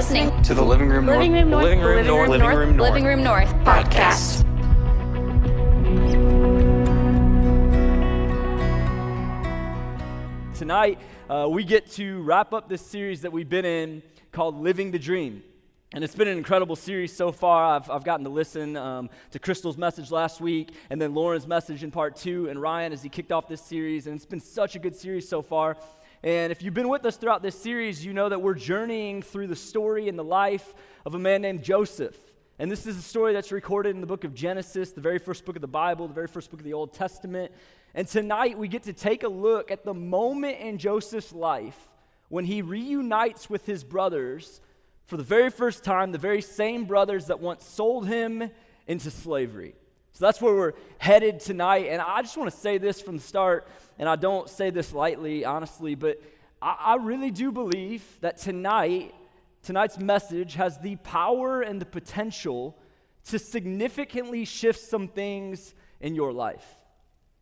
listening to the Living Room Living Room North. Living Room North. Living Room North. Living Room North podcast. Tonight, uh, we get to wrap up this series that we've been in called Living the Dream. And it's been an incredible series so far. I've, I've gotten to listen um, to Crystal's message last week, and then Lauren's message in part two, and Ryan as he kicked off this series. And it's been such a good series so far. And if you've been with us throughout this series, you know that we're journeying through the story and the life of a man named Joseph. And this is a story that's recorded in the book of Genesis, the very first book of the Bible, the very first book of the Old Testament. And tonight we get to take a look at the moment in Joseph's life when he reunites with his brothers for the very first time, the very same brothers that once sold him into slavery. So that's where we're headed tonight. And I just want to say this from the start, and I don't say this lightly, honestly, but I, I really do believe that tonight, tonight's message has the power and the potential to significantly shift some things in your life.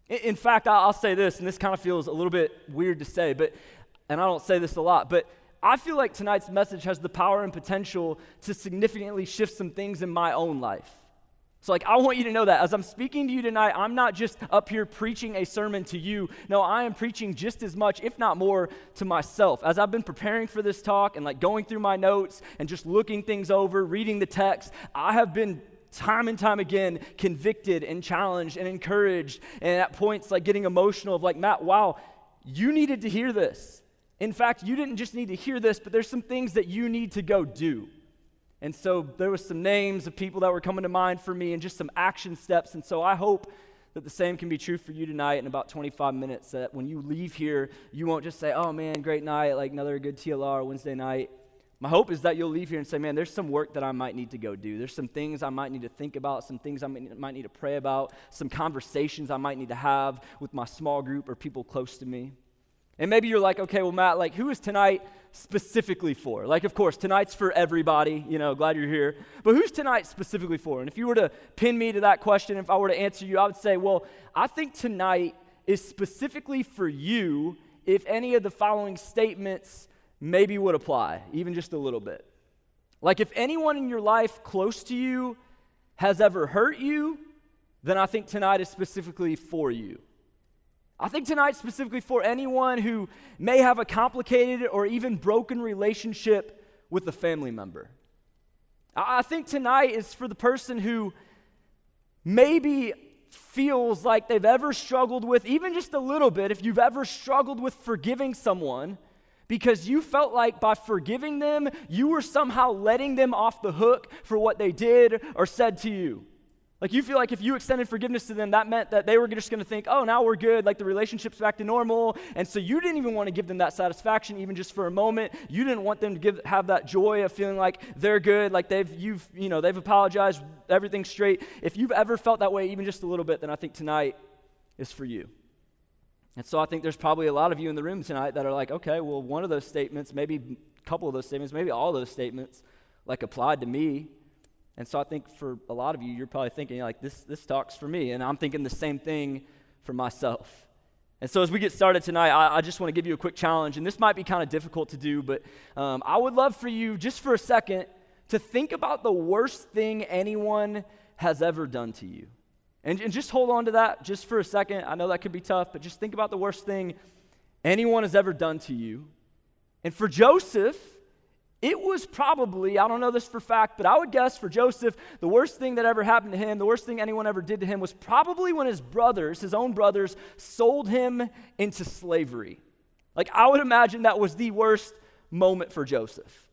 In fact, I'll say this, and this kind of feels a little bit weird to say, but, and I don't say this a lot, but I feel like tonight's message has the power and potential to significantly shift some things in my own life. So, like, I want you to know that as I'm speaking to you tonight, I'm not just up here preaching a sermon to you. No, I am preaching just as much, if not more, to myself. As I've been preparing for this talk and like going through my notes and just looking things over, reading the text, I have been time and time again convicted and challenged and encouraged and at points like getting emotional of like matt wow you needed to hear this in fact you didn't just need to hear this but there's some things that you need to go do and so there was some names of people that were coming to mind for me and just some action steps and so i hope that the same can be true for you tonight in about 25 minutes that when you leave here you won't just say oh man great night like another good tlr wednesday night my hope is that you'll leave here and say, man, there's some work that I might need to go do. There's some things I might need to think about, some things I might need to pray about, some conversations I might need to have with my small group or people close to me. And maybe you're like, okay, well, Matt, like, who is tonight specifically for? Like, of course, tonight's for everybody, you know, glad you're here. But who's tonight specifically for? And if you were to pin me to that question, if I were to answer you, I would say, well, I think tonight is specifically for you if any of the following statements maybe would apply, even just a little bit. Like if anyone in your life close to you has ever hurt you, then I think tonight is specifically for you. I think tonight specifically for anyone who may have a complicated or even broken relationship with a family member. I think tonight is for the person who maybe feels like they've ever struggled with, even just a little bit, if you've ever struggled with forgiving someone because you felt like by forgiving them, you were somehow letting them off the hook for what they did or said to you. Like you feel like if you extended forgiveness to them, that meant that they were just going to think, oh, now we're good, like the relationship's back to normal. And so you didn't even want to give them that satisfaction, even just for a moment. You didn't want them to give, have that joy of feeling like they're good, like they've, you've, you know, they've apologized, everything's straight. If you've ever felt that way, even just a little bit, then I think tonight is for you. And so I think there's probably a lot of you in the room tonight that are like, okay, well, one of those statements, maybe a couple of those statements, maybe all those statements, like applied to me. And so I think for a lot of you, you're probably thinking, like, this, this talks for me. And I'm thinking the same thing for myself. And so as we get started tonight, I, I just want to give you a quick challenge. And this might be kind of difficult to do, but um, I would love for you, just for a second, to think about the worst thing anyone has ever done to you. And, and just hold on to that just for a second. I know that could be tough, but just think about the worst thing anyone has ever done to you. And for Joseph, it was probably, I don't know this for fact, but I would guess for Joseph, the worst thing that ever happened to him, the worst thing anyone ever did to him was probably when his brothers, his own brothers, sold him into slavery. Like, I would imagine that was the worst moment for Joseph.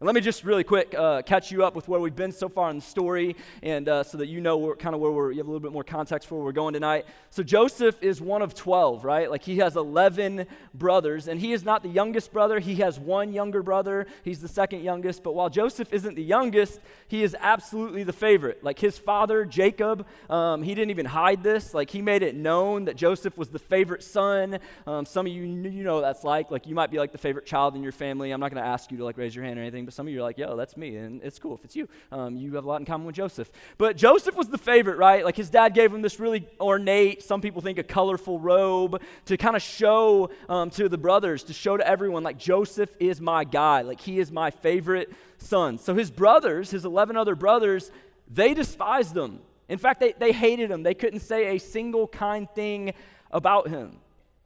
And let me just really quick uh, catch you up with where we've been so far in the story, and uh, so that you know kind of where we're, you have a little bit more context for where we're going tonight. So Joseph is one of 12, right? Like he has 11 brothers, and he is not the youngest brother. He has one younger brother. He's the second youngest. But while Joseph isn't the youngest, he is absolutely the favorite. Like his father, Jacob, um, he didn't even hide this. Like he made it known that Joseph was the favorite son. Um, some of you, you know what that's like. Like you might be like the favorite child in your family. I'm not going to ask you to like raise your hand or anything but some of you are like, yo, that's me. And it's cool if it's you. Um, you have a lot in common with Joseph. But Joseph was the favorite, right? Like his dad gave him this really ornate, some people think a colorful robe to kind of show um, to the brothers, to show to everyone, like, Joseph is my guy. Like, he is my favorite son. So his brothers, his 11 other brothers, they despised him. In fact, they, they hated him. They couldn't say a single kind thing about him.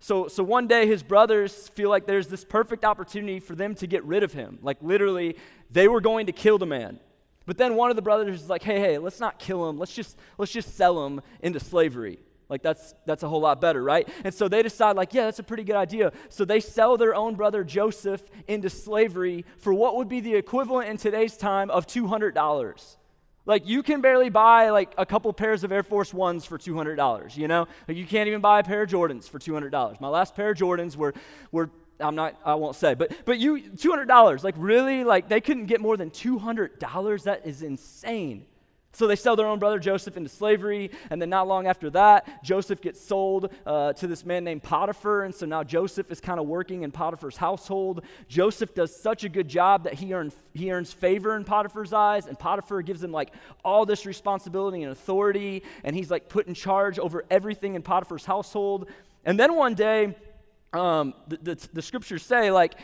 So, so one day his brothers feel like there's this perfect opportunity for them to get rid of him. Like literally, they were going to kill the man. But then one of the brothers is like, hey, hey, let's not kill him. Let's just, let's just sell him into slavery. Like that's that's a whole lot better, right? And so they decide like, yeah, that's a pretty good idea. So they sell their own brother Joseph into slavery for what would be the equivalent in today's time of $200. Like you can barely buy like a couple pairs of Air Force Ones for two hundred dollars. You know, like you can't even buy a pair of Jordans for two hundred dollars. My last pair of Jordans were were I'm not I won't say, but but you two hundred dollars. Like really, like they couldn't get more than two hundred dollars. That is insane. So they sell their own brother Joseph into slavery, and then not long after that, Joseph gets sold uh, to this man named Potiphar, and so now Joseph is kind of working in Potiphar's household. Joseph does such a good job that he, earn, he earns favor in Potiphar's eyes, and Potiphar gives him like all this responsibility and authority, and he's like put in charge over everything in Potiphar's household. And then one day, um, the, the, the scriptures say like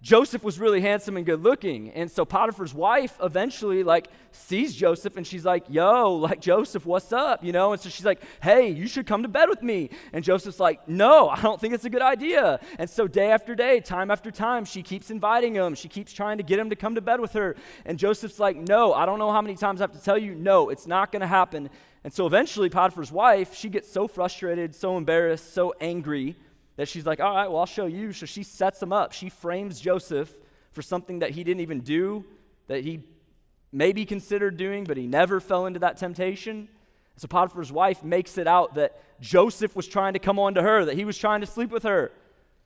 Joseph was really handsome and good looking. And so Potiphar's wife eventually like sees Joseph and she's like, "Yo, like Joseph, what's up?" You know? And so she's like, "Hey, you should come to bed with me." And Joseph's like, "No, I don't think it's a good idea." And so day after day, time after time, she keeps inviting him. She keeps trying to get him to come to bed with her. And Joseph's like, "No, I don't know how many times I have to tell you, no, it's not going to happen." And so eventually Potiphar's wife, she gets so frustrated, so embarrassed, so angry that she's like, all right, well, I'll show you. So she sets him up. She frames Joseph for something that he didn't even do, that he maybe considered doing, but he never fell into that temptation. So Potiphar's wife makes it out that Joseph was trying to come on to her, that he was trying to sleep with her.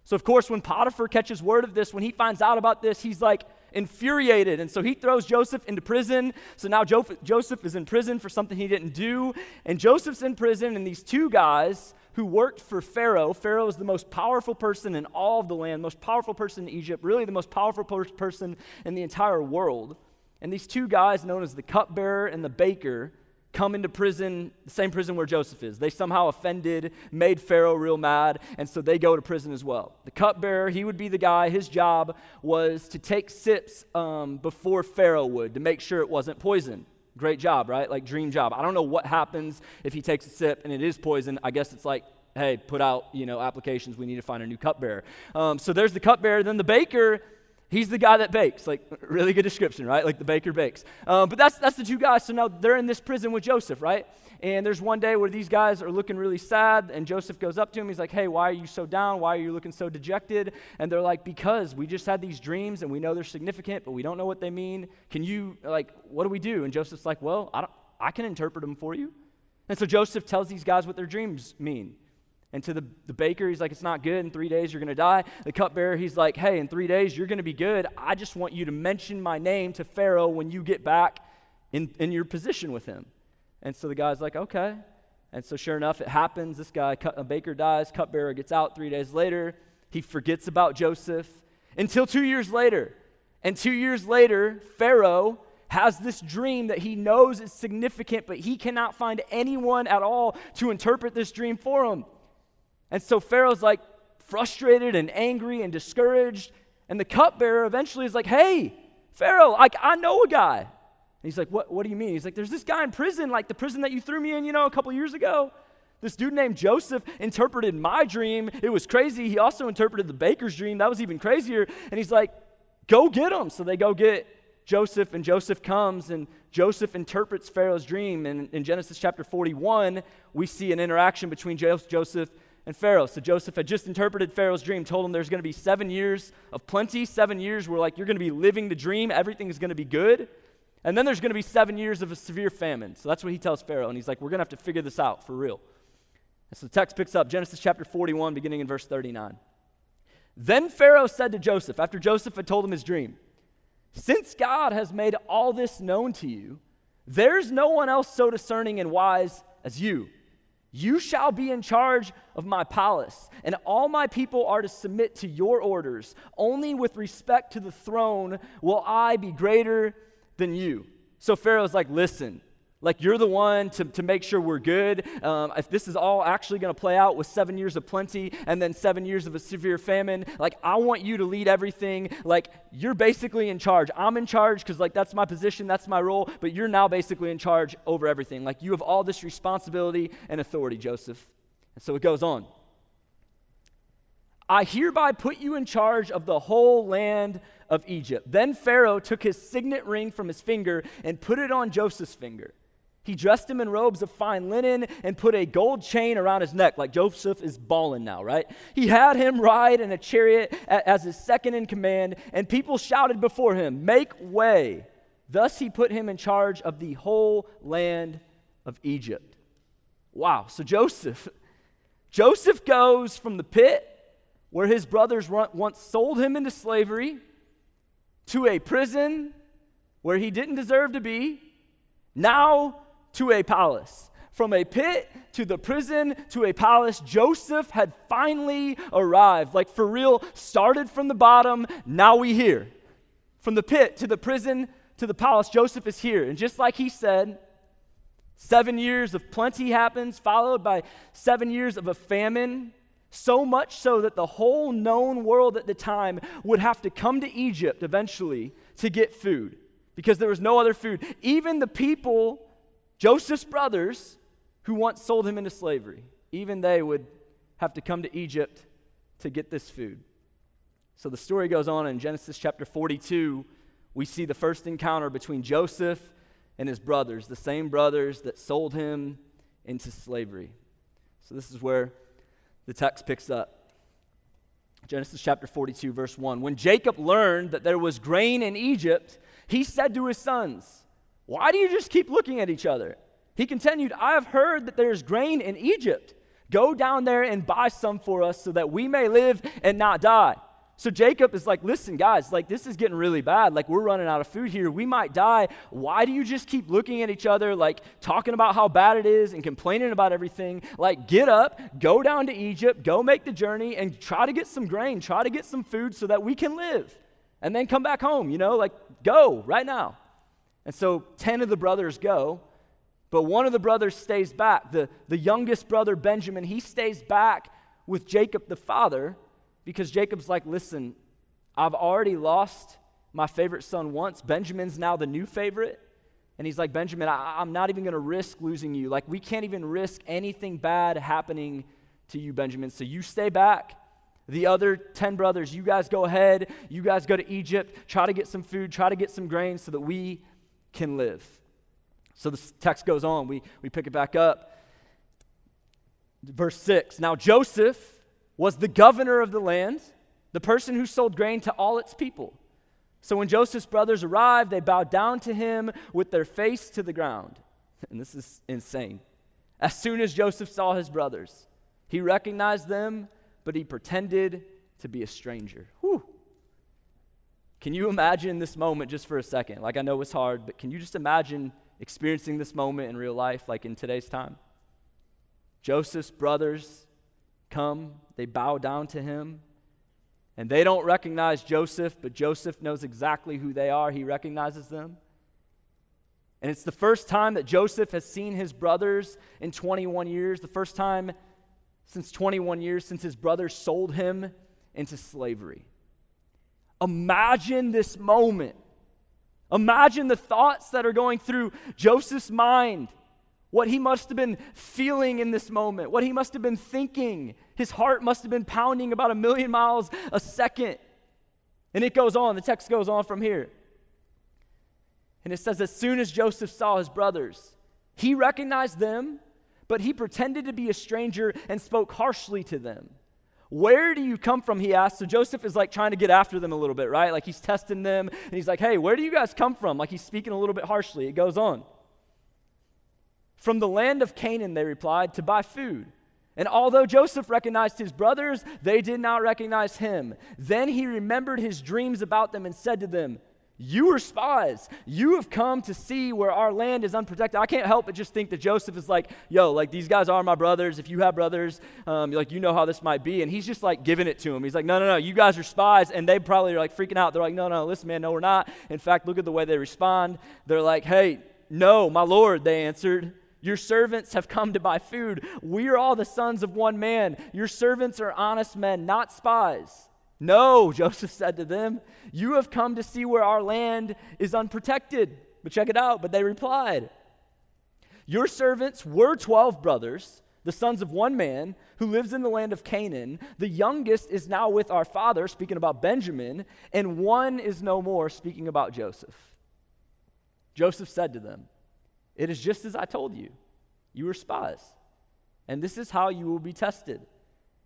So, of course, when Potiphar catches word of this, when he finds out about this, he's like infuriated. And so he throws Joseph into prison. So now jo- Joseph is in prison for something he didn't do. And Joseph's in prison, and these two guys who worked for Pharaoh. Pharaoh is the most powerful person in all of the land, most powerful person in Egypt, really the most powerful per- person in the entire world. And these two guys, known as the cupbearer and the baker, come into prison, the same prison where Joseph is. They somehow offended, made Pharaoh real mad, and so they go to prison as well. The cupbearer, he would be the guy, his job was to take sips um, before Pharaoh would to make sure it wasn't poison. Great job, right? Like, dream job. I don't know what happens if he takes a sip and it is poison. I guess it's like, hey, put out, you know, applications. We need to find a new cupbearer. Um, so there's the cupbearer. Then the baker, he's the guy that bakes. Like, really good description, right? Like the baker bakes. Um, but that's, that's the two guys. So now they're in this prison with Joseph, right? And there's one day where these guys are looking really sad, and Joseph goes up to him. He's like, Hey, why are you so down? Why are you looking so dejected? And they're like, Because we just had these dreams and we know they're significant, but we don't know what they mean. Can you, like, what do we do? And Joseph's like, Well, I, I can interpret them for you. And so Joseph tells these guys what their dreams mean. And to the, the baker, he's like, It's not good. In three days, you're going to die. The cupbearer, he's like, Hey, in three days, you're going to be good. I just want you to mention my name to Pharaoh when you get back in, in your position with him. And so the guy's like, okay. And so sure enough, it happens. This guy, a baker dies, cupbearer gets out three days later. He forgets about Joseph until two years later. And two years later, Pharaoh has this dream that he knows is significant, but he cannot find anyone at all to interpret this dream for him. And so Pharaoh's like frustrated and angry and discouraged. And the cupbearer eventually is like, hey, Pharaoh, like, I know a guy And he's like, what, what do you mean? He's like, There's this guy in prison, like the prison that you threw me in, you know, a couple years ago. This dude named Joseph interpreted my dream. It was crazy. He also interpreted the baker's dream. That was even crazier. And he's like, Go get him. So they go get Joseph, and Joseph comes, and Joseph interprets Pharaoh's dream. And in Genesis chapter 41, we see an interaction between Joseph and Pharaoh. So Joseph had just interpreted Pharaoh's dream, told him there's going to be seven years of plenty, seven years where, like, you're going to be living the dream, everything is going to be good. And then there's going to be seven years of a severe famine. So that's what he tells Pharaoh. And he's like, we're going to have to figure this out for real. And so the text picks up Genesis chapter 41, beginning in verse 39. Then Pharaoh said to Joseph, after Joseph had told him his dream, Since God has made all this known to you, there's no one else so discerning and wise as you. You shall be in charge of my palace, and all my people are to submit to your orders. Only with respect to the throne will I be greater than you. So Pharaoh's like, Listen, like, you're the one to, to make sure we're good. Um, if this is all actually going to play out with seven years of plenty and then seven years of a severe famine, like, I want you to lead everything. Like, you're basically in charge. I'm in charge because, like, that's my position, that's my role, but you're now basically in charge over everything. Like, you have all this responsibility and authority, Joseph. And so it goes on. I hereby put you in charge of the whole land of Egypt. Then Pharaoh took his signet ring from his finger and put it on Joseph's finger. He dressed him in robes of fine linen and put a gold chain around his neck, like Joseph is balling now, right? He had him ride in a chariot as his second in command, and people shouted before him, Make way. Thus he put him in charge of the whole land of Egypt. Wow. So Joseph, Joseph goes from the pit where his brothers once sold him into slavery to a prison where he didn't deserve to be. Now to a palace. From a pit to the prison to a palace, Joseph had finally arrived. Like for real, started from the bottom, now we here. From the pit to the prison to the palace, Joseph is here. And just like he said, seven years of plenty happens, followed by seven years of a famine. So much so that the whole known world at the time would have to come to Egypt eventually to get food because there was no other food. Even the people Joseph's brothers, who once sold him into slavery, even they would have to come to Egypt to get this food. So the story goes on in Genesis chapter 42. We see the first encounter between Joseph and his brothers, the same brothers that sold him into slavery. So this is where the text picks up. Genesis chapter 42, verse 1. When Jacob learned that there was grain in Egypt, he said to his sons, why do you just keep looking at each other? He continued, I have heard that there is grain in Egypt. Go down there and buy some for us so that we may live and not die. So Jacob is like, listen, guys, like this is getting really bad. Like we're running out of food here. We might die. Why do you just keep looking at each other, like talking about how bad it is and complaining about everything? Like get up, go down to Egypt, go make the journey and try to get some grain, try to get some food so that we can live. And then come back home, you know, like go right now. And so 10 of the brothers go, but one of the brothers stays back. The, the youngest brother, Benjamin, he stays back with Jacob the father because Jacob's like, listen, I've already lost my favorite son once. Benjamin's now the new favorite. And he's like, Benjamin, I, am not even going to risk losing you. Like, we can't even risk anything bad happening to you, Benjamin. So you stay back. The other 10 brothers, you guys go ahead. You guys go to Egypt. Try to get some food. Try to get some grain so that we can live. So the text goes on. We, we pick it back up. Verse 6 Now Joseph was the governor of the land, the person who sold grain to all its people. So when Joseph's brothers arrived, they bowed down to him with their face to the ground. And this is insane. As soon as Joseph saw his brothers, he recognized them, but he pretended to be a stranger. Whew. Can you imagine this moment just for a second? Like, I know it's hard, but can you just imagine experiencing this moment in real life, like in today's time? Joseph's brothers come, they bow down to him, and they don't recognize Joseph, but Joseph knows exactly who they are. He recognizes them. And it's the first time that Joseph has seen his brothers in 21 years, the first time since 21 years since his brothers sold him into slavery. Imagine this moment. Imagine the thoughts that are going through Joseph's mind. What he must have been feeling in this moment, what he must have been thinking. His heart must have been pounding about a million miles a second. And it goes on, the text goes on from here. And it says, as soon as Joseph saw his brothers, he recognized them, but he pretended to be a stranger and spoke harshly to them. Where do you come from? He asked. So Joseph is like trying to get after them a little bit, right? Like he's testing them and he's like, hey, where do you guys come from? Like he's speaking a little bit harshly. It goes on. From the land of Canaan, they replied, to buy food. And although Joseph recognized his brothers, they did not recognize him. Then he remembered his dreams about them and said to them, You are spies. You have come to see where our land is unprotected. I can't help but just think that Joseph is like, yo, like these guys are my brothers. If you have brothers, um, like you know how this might be. And he's just like giving it to him. He's like, no, no, no, you guys are spies. And they probably are like freaking out. They're like, no, no, listen, man, no, we're not. In fact, look at the way they respond. They're like, hey, no, my Lord, they answered. Your servants have come to buy food. We are all the sons of one man. Your servants are honest men, not spies. No, Joseph said to them, You have come to see where our land is unprotected. But check it out. But they replied, Your servants were 12 brothers, the sons of one man, who lives in the land of Canaan. The youngest is now with our father, speaking about Benjamin, and one is no more, speaking about Joseph. Joseph said to them, It is just as I told you. You are spies, and this is how you will be tested.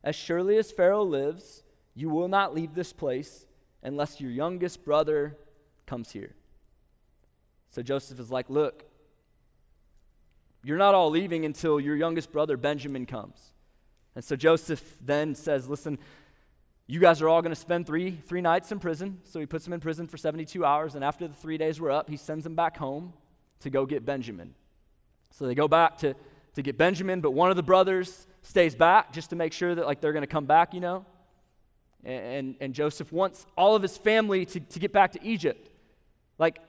As surely as Pharaoh lives, you will not leave this place unless your youngest brother comes here. So Joseph is like, Look, you're not all leaving until your youngest brother Benjamin comes. And so Joseph then says, Listen, you guys are all going to spend three, three nights in prison. So he puts them in prison for 72 hours. And after the three days were up, he sends them back home to go get Benjamin. So they go back to, to get Benjamin, but one of the brothers stays back just to make sure that like they're going to come back, you know. And, and Joseph wants all of his family to, to get back to Egypt. Like,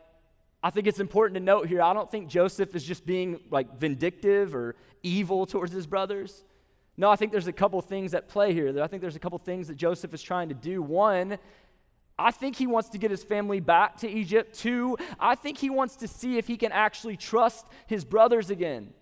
I think it's important to note here, I don't think Joseph is just being like vindictive or evil towards his brothers. No, I think there's a couple things at play here. I think there's a couple things that Joseph is trying to do. One, I think he wants to get his family back to Egypt. Two, I think he wants to see if he can actually trust his brothers again.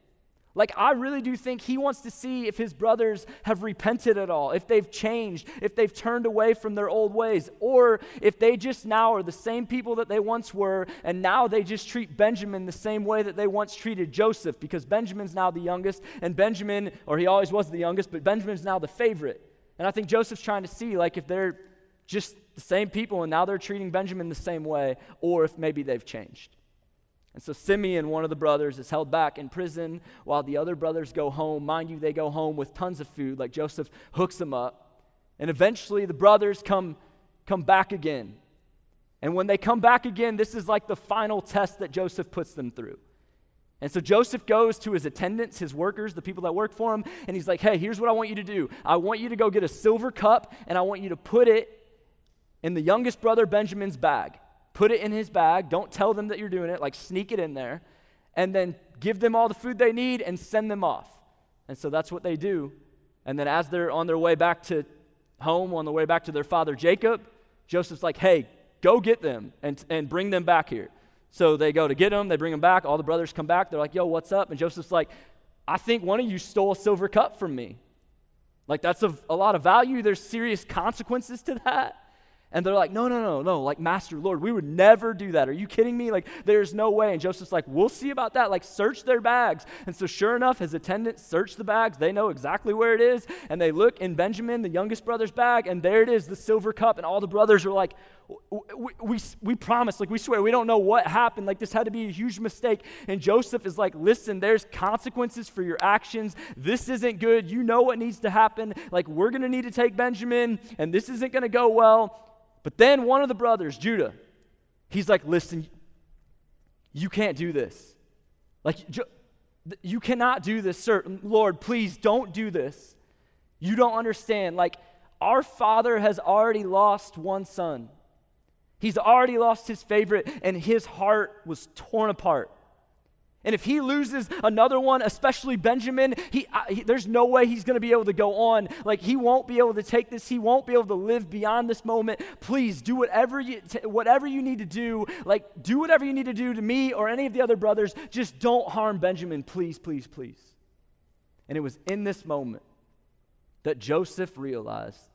Like, I really do think he wants to see if his brothers have repented at all, if they've changed, if they've turned away from their old ways, or if they just now are the same people that they once were, and now they just treat Benjamin the same way that they once treated Joseph, because Benjamin's now the youngest, and Benjamin, or he always was the youngest, but Benjamin's now the favorite. And I think Joseph's trying to see, like, if they're just the same people and now they're treating Benjamin the same way, or if maybe they've changed. And so Simeon, one of the brothers, is held back in prison while the other brothers go home. Mind you, they go home with tons of food, like Joseph hooks them up. And eventually the brothers come, come back again. And when they come back again, this is like the final test that Joseph puts them through. And so Joseph goes to his attendants, his workers, the people that work for him, and he's like, hey, here's what I want you to do. I want you to go get a silver cup, and I want you to put it in the youngest brother Benjamin's bag put it in his bag. Don't tell them that you're doing it, like sneak it in there, and then give them all the food they need and send them off. And so that's what they do. And then as they're on their way back to home, on the way back to their father Jacob, Joseph's like, hey, go get them and, and bring them back here. So they go to get them, they bring them back. All the brothers come back. They're like, yo, what's up? And Joseph's like, I think one of you stole a silver cup from me. Like, that's a, a lot of value. There's serious consequences to that. And they're like, no, no, no, no, like, Master, Lord, we would never do that. Are you kidding me? Like, there's no way. And Joseph's like, we'll see about that. Like, search their bags. And so, sure enough, his attendants search the bags. They know exactly where it is. And they look in Benjamin, the youngest brother's bag, and there it is, the silver cup. And all the brothers are like, we, we, we promise, like, we swear, we don't know what happened. Like, this had to be a huge mistake. And Joseph is like, listen, there's consequences for your actions. This isn't good. You know what needs to happen. Like, we're going to need to take Benjamin, and this isn't going to go well. But then one of the brothers, Judah, he's like, listen, you can't do this. Like, you cannot do this, sir. Lord, please don't do this. You don't understand. Like, our father has already lost one son. He's already lost his favorite, and his heart was torn apart. And if he loses another one, especially Benjamin, he, uh, he there's no way he's going to be able to go on. Like he won't be able to take this. He won't be able to live beyond this moment. Please do whatever you t- whatever you need to do. Like do whatever you need to do to me or any of the other brothers. Just don't harm Benjamin, please, please, please. And it was in this moment that Joseph realized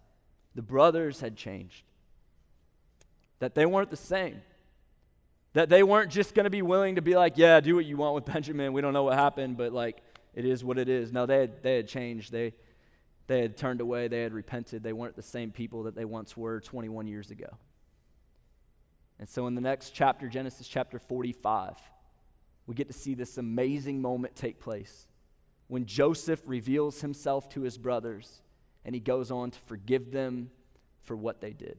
the brothers had changed. That they weren't the same. That they weren't just going to be willing to be like, yeah, do what you want with Benjamin. We don't know what happened, but like, it is what it is. No, they had, they had changed. They, they had turned away. They had repented. They weren't the same people that they once were 21 years ago. And so, in the next chapter, Genesis chapter 45, we get to see this amazing moment take place when Joseph reveals himself to his brothers and he goes on to forgive them for what they did.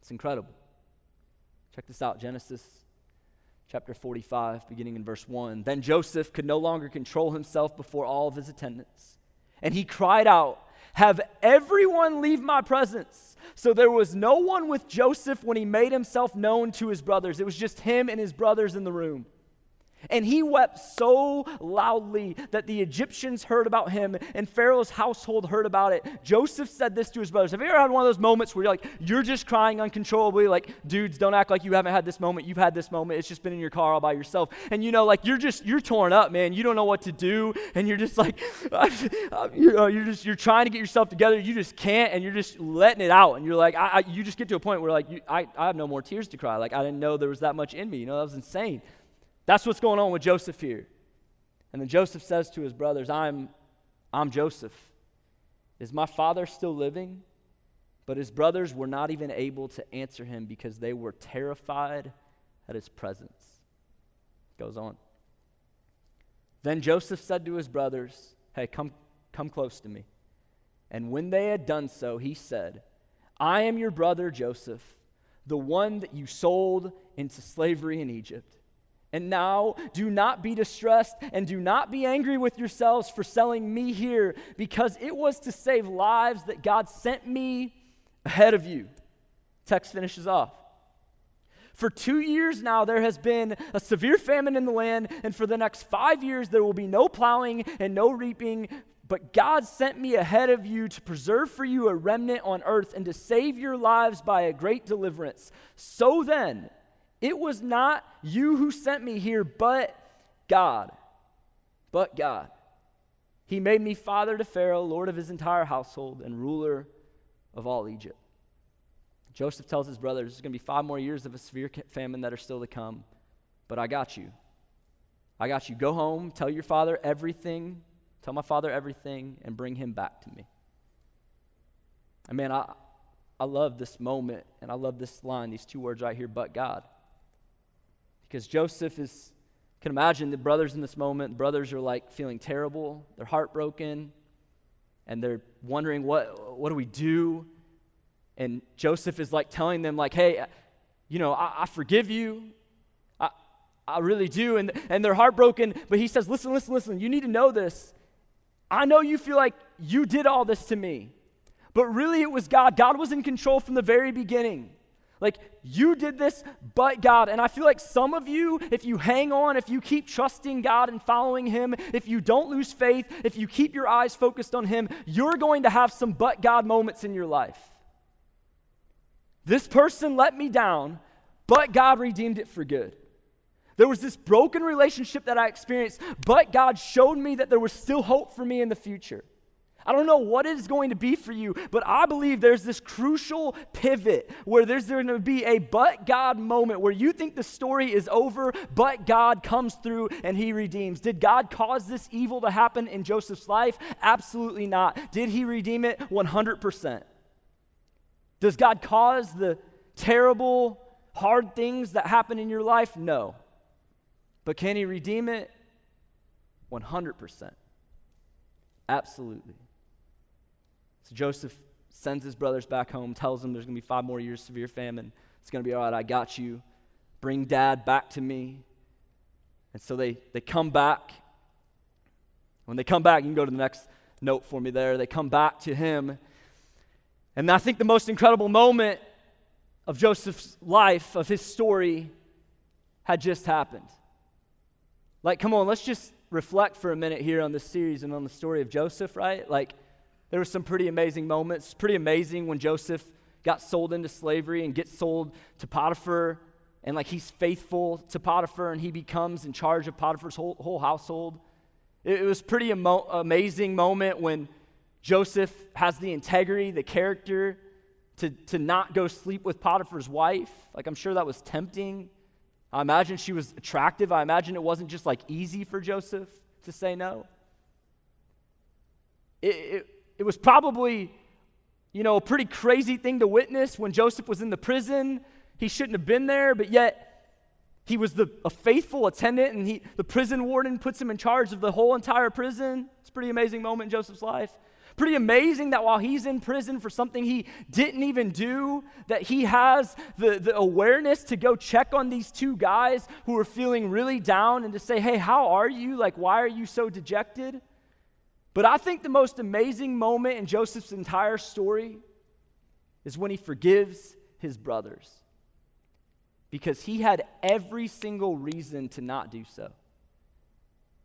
It's incredible. Check this out Genesis chapter 45, beginning in verse 1. Then Joseph could no longer control himself before all of his attendants, and he cried out, Have everyone leave my presence. So there was no one with Joseph when he made himself known to his brothers. It was just him and his brothers in the room. And he wept so loudly that the Egyptians heard about him and Pharaoh's household heard about it. Joseph said this to his brothers. Have you ever had one of those moments where you're like, you're just crying uncontrollably? Like, dudes, don't act like you haven't had this moment. You've had this moment. It's just been in your car all by yourself. And you know, like, you're just, you're torn up, man. You don't know what to do. And you're just like, you know, you're just, you're trying to get yourself together. You just can't. And you're just letting it out. And you're like, I, I, you just get to a point where, like, you, I, I have no more tears to cry. Like, I didn't know there was that much in me. You know, that was insane. That's what's going on with Joseph here. And then Joseph says to his brothers, I'm, I'm Joseph. Is my father still living? But his brothers were not even able to answer him because they were terrified at his presence. Goes on. Then Joseph said to his brothers, Hey, come, come close to me. And when they had done so, he said, I am your brother Joseph, the one that you sold into slavery in Egypt. And now do not be distressed and do not be angry with yourselves for selling me here, because it was to save lives that God sent me ahead of you. Text finishes off. For two years now, there has been a severe famine in the land, and for the next five years, there will be no plowing and no reaping. But God sent me ahead of you to preserve for you a remnant on earth and to save your lives by a great deliverance. So then, it was not you who sent me here, but God. But God. He made me father to Pharaoh, lord of his entire household, and ruler of all Egypt. Joseph tells his brothers, there's going to be five more years of a severe famine that are still to come, but I got you. I got you. Go home, tell your father everything, tell my father everything, and bring him back to me. And man, I, I love this moment, and I love this line, these two words right here, but God. Because Joseph is, can imagine the brothers in this moment, the brothers are like feeling terrible, they're heartbroken, and they're wondering, what, what do we do? And Joseph is like telling them, like, hey, you know, I, I forgive you. I, I really do. And, and they're heartbroken, but he says, listen, listen, listen, you need to know this. I know you feel like you did all this to me, but really it was God. God was in control from the very beginning. Like, you did this, but God. And I feel like some of you, if you hang on, if you keep trusting God and following Him, if you don't lose faith, if you keep your eyes focused on Him, you're going to have some but God moments in your life. This person let me down, but God redeemed it for good. There was this broken relationship that I experienced, but God showed me that there was still hope for me in the future. I don't know what it is going to be for you, but I believe there's this crucial pivot where there's going to be a but God moment where you think the story is over, but God comes through and he redeems. Did God cause this evil to happen in Joseph's life? Absolutely not. Did he redeem it? 100%. Does God cause the terrible, hard things that happen in your life? No. But can he redeem it? 100%. Absolutely. So Joseph sends his brothers back home, tells them there's going to be five more years of severe famine. It's going to be all right. I got you. Bring dad back to me. And so they, they come back. When they come back, you can go to the next note for me there. They come back to him. And I think the most incredible moment of Joseph's life, of his story, had just happened. Like, come on, let's just reflect for a minute here on this series and on the story of Joseph, right? Like, there were some pretty amazing moments. Pretty amazing when Joseph got sold into slavery and gets sold to Potiphar. And like he's faithful to Potiphar and he becomes in charge of Potiphar's whole, whole household. It, it was pretty amo- amazing moment when Joseph has the integrity, the character to, to not go sleep with Potiphar's wife. Like I'm sure that was tempting. I imagine she was attractive. I imagine it wasn't just like easy for Joseph to say no. It, it, it was probably, you know, a pretty crazy thing to witness when Joseph was in the prison. He shouldn't have been there, but yet He was the, a faithful attendant, and he, the prison warden puts him in charge of the whole entire prison. It's a pretty amazing moment in Joseph's life. Pretty amazing that while he's in prison for something he didn't even do, that he has the, the awareness to go check on these two guys who are feeling really down and to say, hey, how are you? Like, why are you so dejected? But I think the most amazing moment in Joseph's entire story is when he forgives his brothers because he had every single reason to not do so.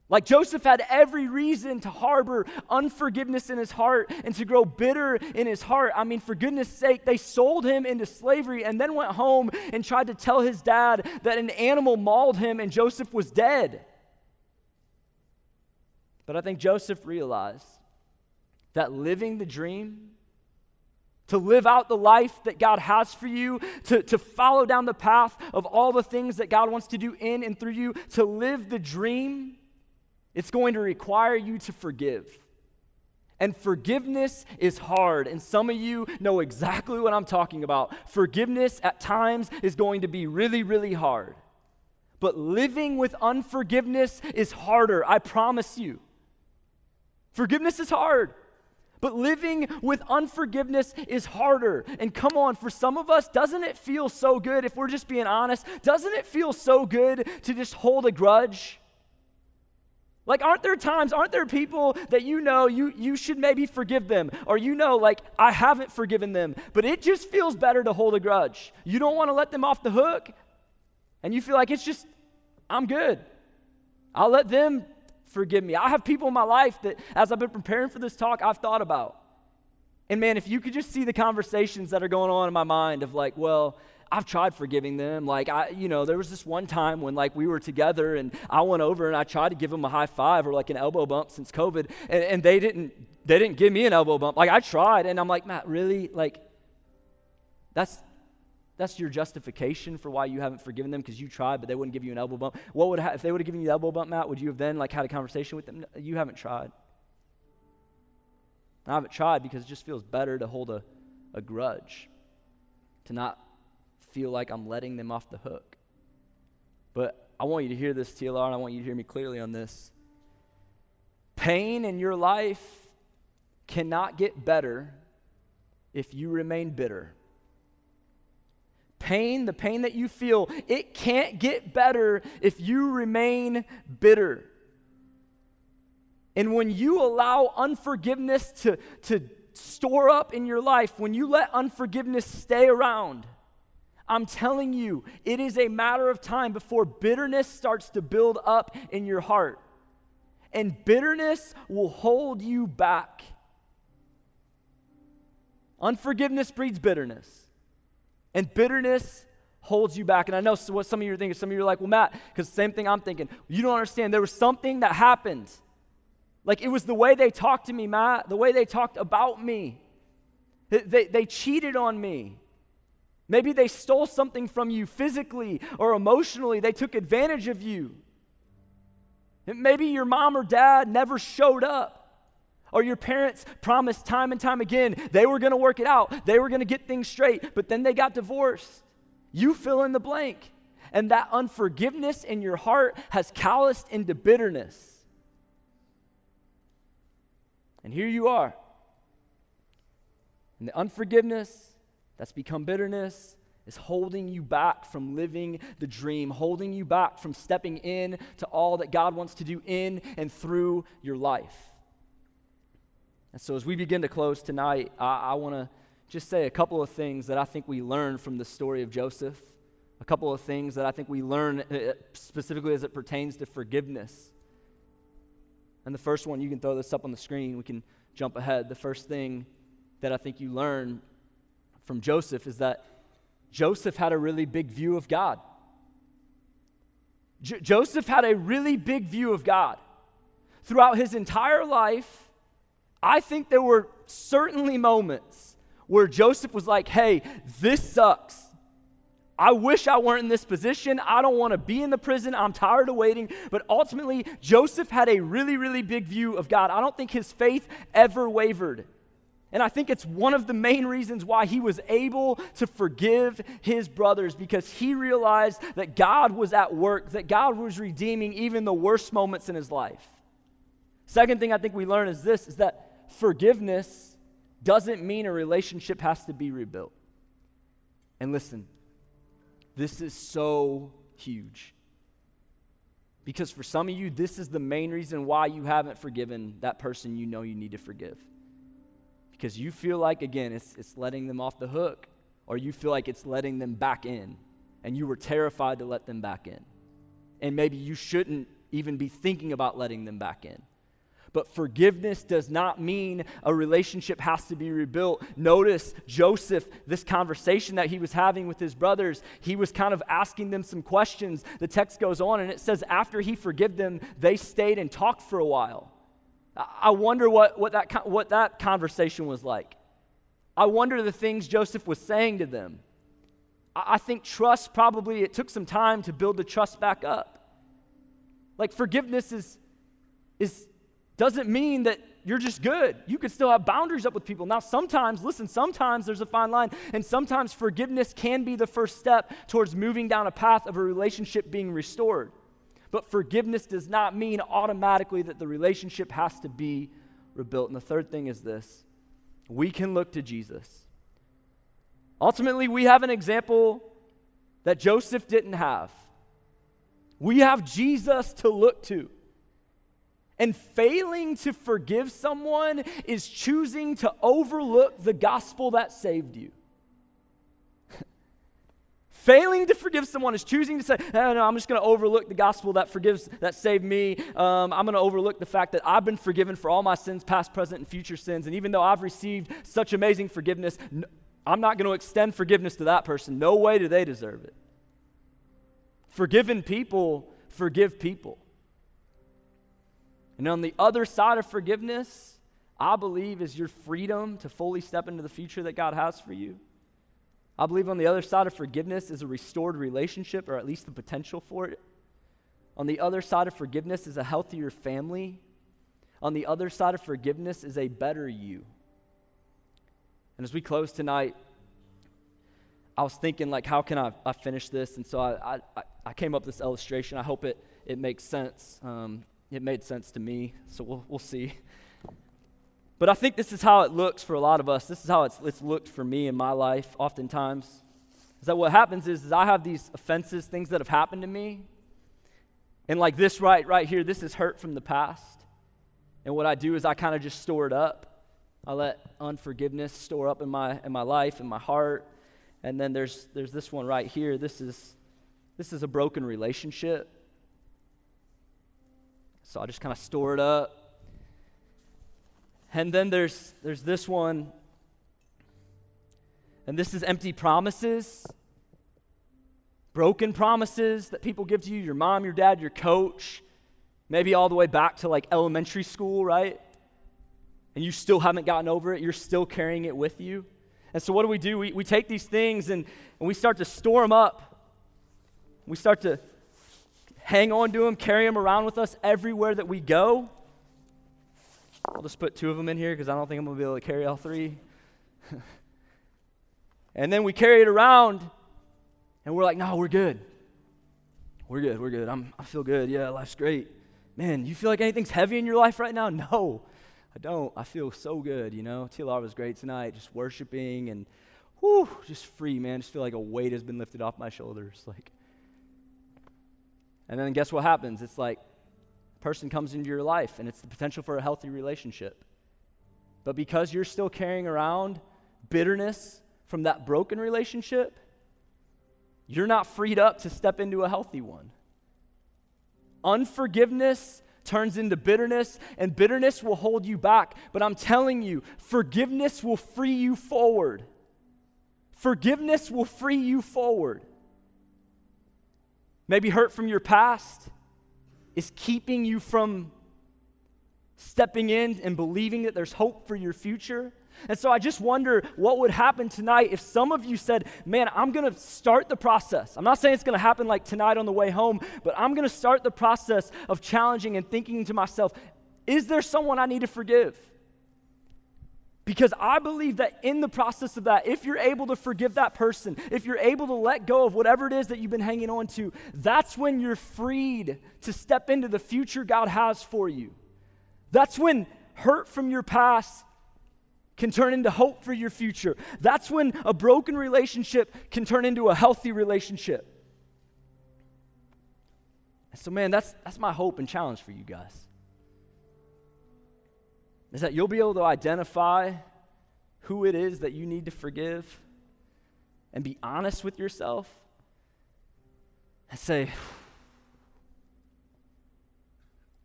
Like Joseph had every reason to harbor unforgiveness in his heart and to grow bitter in his heart. I mean, for goodness sake, they sold him into slavery and then went home and tried to tell his dad that an animal mauled him and Joseph was dead. But I think Joseph realized that living the dream, to live out the life that God has for you, to, to follow down the path of all the things that God wants to do in and through you, to live the dream it's going to require you to forgive. And forgiveness is hard. And some of you know exactly what I'm talking about. Forgiveness at times is going to be really, really hard. But living with unforgiveness is harder, I promise you. Forgiveness is hard. But living with unforgiveness is harder. And come on, for some of us, doesn't it feel so good, if we're just being honest, doesn't it feel so good to just hold a grudge? Like, aren't there times, aren't there people that you know you, you should maybe forgive them? Or you know, like, I haven't forgiven them, but it just feels better to hold a grudge. You don't want to let them off the hook, and you feel like it's just, I'm good. I'll let them forgive me. I have people in my life that, as I've been preparing for this talk, I've thought about. And man, if you could just see the conversations that are going on in my mind of like, well, I've tried forgiving them. Like, I, you know, there was this one time when like we were together and I went over and I tried to give them a high five or like an elbow bump since COVID, and, and they didn't, they didn't give me an elbow bump. Like I tried, and I'm like, Matt, really? Like, that's that's your justification for why you haven't forgiven them because you tried, but they wouldn't give you an elbow bump. What would ha- if they would have given you the elbow bump, Matt? Would you have then like had a conversation with them? You haven't tried. I haven't tried because it just feels better to hold a, a grudge, to not feel like I'm letting them off the hook. But I want you to hear this, TLR, and I want you to hear me clearly on this. Pain in your life cannot get better if you remain bitter. Pain, the pain that you feel, it can't get better if you remain bitter. And when you allow unforgiveness to, to store up in your life, when you let unforgiveness stay around, I'm telling you, it is a matter of time before bitterness starts to build up in your heart. And bitterness will hold you back. Unforgiveness breeds bitterness. And bitterness holds you back. And I know what some of you are thinking. Some of you are like, well, Matt, because same thing I'm thinking. You don't understand. There was something that happened. Like it was the way they talked to me, Matt, the way they talked about me. They, they, they cheated on me. Maybe they stole something from you physically or emotionally. They took advantage of you. Maybe your mom or dad never showed up. Or your parents promised time and time again they were going to work it out, they were going to get things straight, but then they got divorced. You fill in the blank. And that unforgiveness in your heart has calloused into bitterness. And here you are. And the unforgiveness that's become bitterness is holding you back from living the dream, holding you back from stepping in to all that God wants to do in and through your life. And so, as we begin to close tonight, I, I want to just say a couple of things that I think we learn from the story of Joseph, a couple of things that I think we learn uh, specifically as it pertains to forgiveness. And the first one, you can throw this up on the screen, we can jump ahead. The first thing that I think you learn from Joseph is that Joseph had a really big view of God. J- Joseph had a really big view of God. Throughout his entire life, I think there were certainly moments where Joseph was like, hey, this sucks. I wish I weren't in this position. I don't want to be in the prison. I'm tired of waiting. But ultimately, Joseph had a really, really big view of God. I don't think his faith ever wavered. And I think it's one of the main reasons why he was able to forgive his brothers because he realized that God was at work, that God was redeeming even the worst moments in his life. Second thing I think we learn is this is that forgiveness doesn't mean a relationship has to be rebuilt. And listen, this is so huge. Because for some of you, this is the main reason why you haven't forgiven that person you know you need to forgive. Because you feel like, again, it's, it's letting them off the hook, or you feel like it's letting them back in, and you were terrified to let them back in. And maybe you shouldn't even be thinking about letting them back in. But forgiveness does not mean a relationship has to be rebuilt. Notice Joseph, this conversation that he was having with his brothers, he was kind of asking them some questions. The text goes on and it says, after he forgave them, they stayed and talked for a while. I wonder what, what, that, what that conversation was like. I wonder the things Joseph was saying to them. I think trust probably, it took some time to build the trust back up. Like forgiveness is, is, doesn't mean that you're just good. You could still have boundaries up with people. Now, sometimes, listen, sometimes there's a fine line, and sometimes forgiveness can be the first step towards moving down a path of a relationship being restored. But forgiveness does not mean automatically that the relationship has to be rebuilt. And the third thing is this we can look to Jesus. Ultimately, we have an example that Joseph didn't have. We have Jesus to look to. And failing to forgive someone is choosing to overlook the gospel that saved you. Failing to forgive someone is choosing to say, no, no, I'm just going to overlook the gospel that forgives, that saved me. Um, I'm going to overlook the fact that I've been forgiven for all my sins, past, present, and future sins. And even though I've received such amazing forgiveness, I'm not going to extend forgiveness to that person. No way do they deserve it. Forgiven people forgive people. And on the other side of forgiveness, I believe is your freedom to fully step into the future that God has for you. I believe on the other side of forgiveness is a restored relationship, or at least the potential for it. On the other side of forgiveness is a healthier family. On the other side of forgiveness is a better you. And as we close tonight, I was thinking, like, how can I, I finish this? And so I, I, I came up with this illustration. I hope it, it makes sense. Um, it made sense to me, so we'll, we'll see. But I think this is how it looks for a lot of us. This is how it's, it's looked for me in my life, oftentimes. Is that what happens is, is I have these offenses, things that have happened to me. And like this right, right here, this is hurt from the past. And what I do is I kind of just store it up. I let unforgiveness store up in my, in my life, in my heart. And then there's, there's this one right here. This is, this is a broken relationship. So I just kind of store it up. And then there's, there's this one. And this is empty promises, broken promises that people give to you your mom, your dad, your coach, maybe all the way back to like elementary school, right? And you still haven't gotten over it. You're still carrying it with you. And so, what do we do? We, we take these things and, and we start to store them up. We start to hang on to them, carry them around with us everywhere that we go. I'll just put two of them in here because I don't think I'm going to be able to carry all three. and then we carry it around and we're like, no, we're good. We're good. We're good. I'm, I feel good. Yeah, life's great. Man, you feel like anything's heavy in your life right now? No, I don't. I feel so good, you know. TLR was great tonight, just worshiping and whew, just free, man. Just feel like a weight has been lifted off my shoulders. Like, and then guess what happens? It's like a person comes into your life and it's the potential for a healthy relationship. But because you're still carrying around bitterness from that broken relationship, you're not freed up to step into a healthy one. Unforgiveness turns into bitterness, and bitterness will hold you back. But I'm telling you, forgiveness will free you forward. Forgiveness will free you forward. Maybe hurt from your past is keeping you from stepping in and believing that there's hope for your future. And so I just wonder what would happen tonight if some of you said, Man, I'm going to start the process. I'm not saying it's going to happen like tonight on the way home, but I'm going to start the process of challenging and thinking to myself, Is there someone I need to forgive? Because I believe that in the process of that, if you're able to forgive that person, if you're able to let go of whatever it is that you've been hanging on to, that's when you're freed to step into the future God has for you. That's when hurt from your past can turn into hope for your future. That's when a broken relationship can turn into a healthy relationship. So, man, that's, that's my hope and challenge for you guys. Is that you'll be able to identify who it is that you need to forgive and be honest with yourself and say,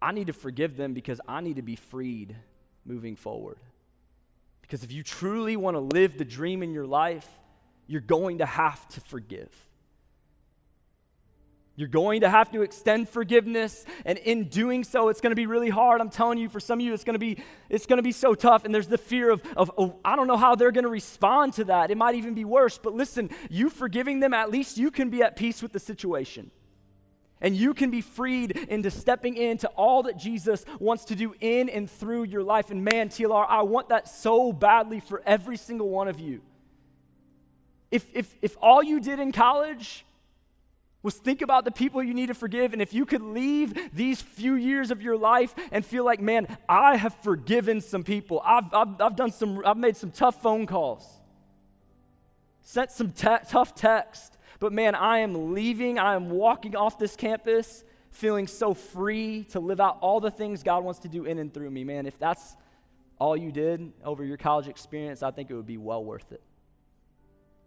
I need to forgive them because I need to be freed moving forward. Because if you truly want to live the dream in your life, you're going to have to forgive. You're going to have to extend forgiveness, and in doing so, it's going to be really hard. I'm telling you, for some of you, it's going to be it's going to be so tough. And there's the fear of, of oh, I don't know how they're going to respond to that. It might even be worse. But listen, you forgiving them, at least you can be at peace with the situation. And you can be freed into stepping into all that Jesus wants to do in and through your life. And man, TLR, I want that so badly for every single one of you. If, if, if all you did in college was think about the people you need to forgive. And if you could leave these few years of your life and feel like, man, I have forgiven some people. I've, I've, I've done some, I've made some tough phone calls, sent some te- tough text. But man, I am leaving, I am walking off this campus feeling so free to live out all the things God wants to do in and through me. Man, if that's all you did over your college experience, I think it would be well worth it.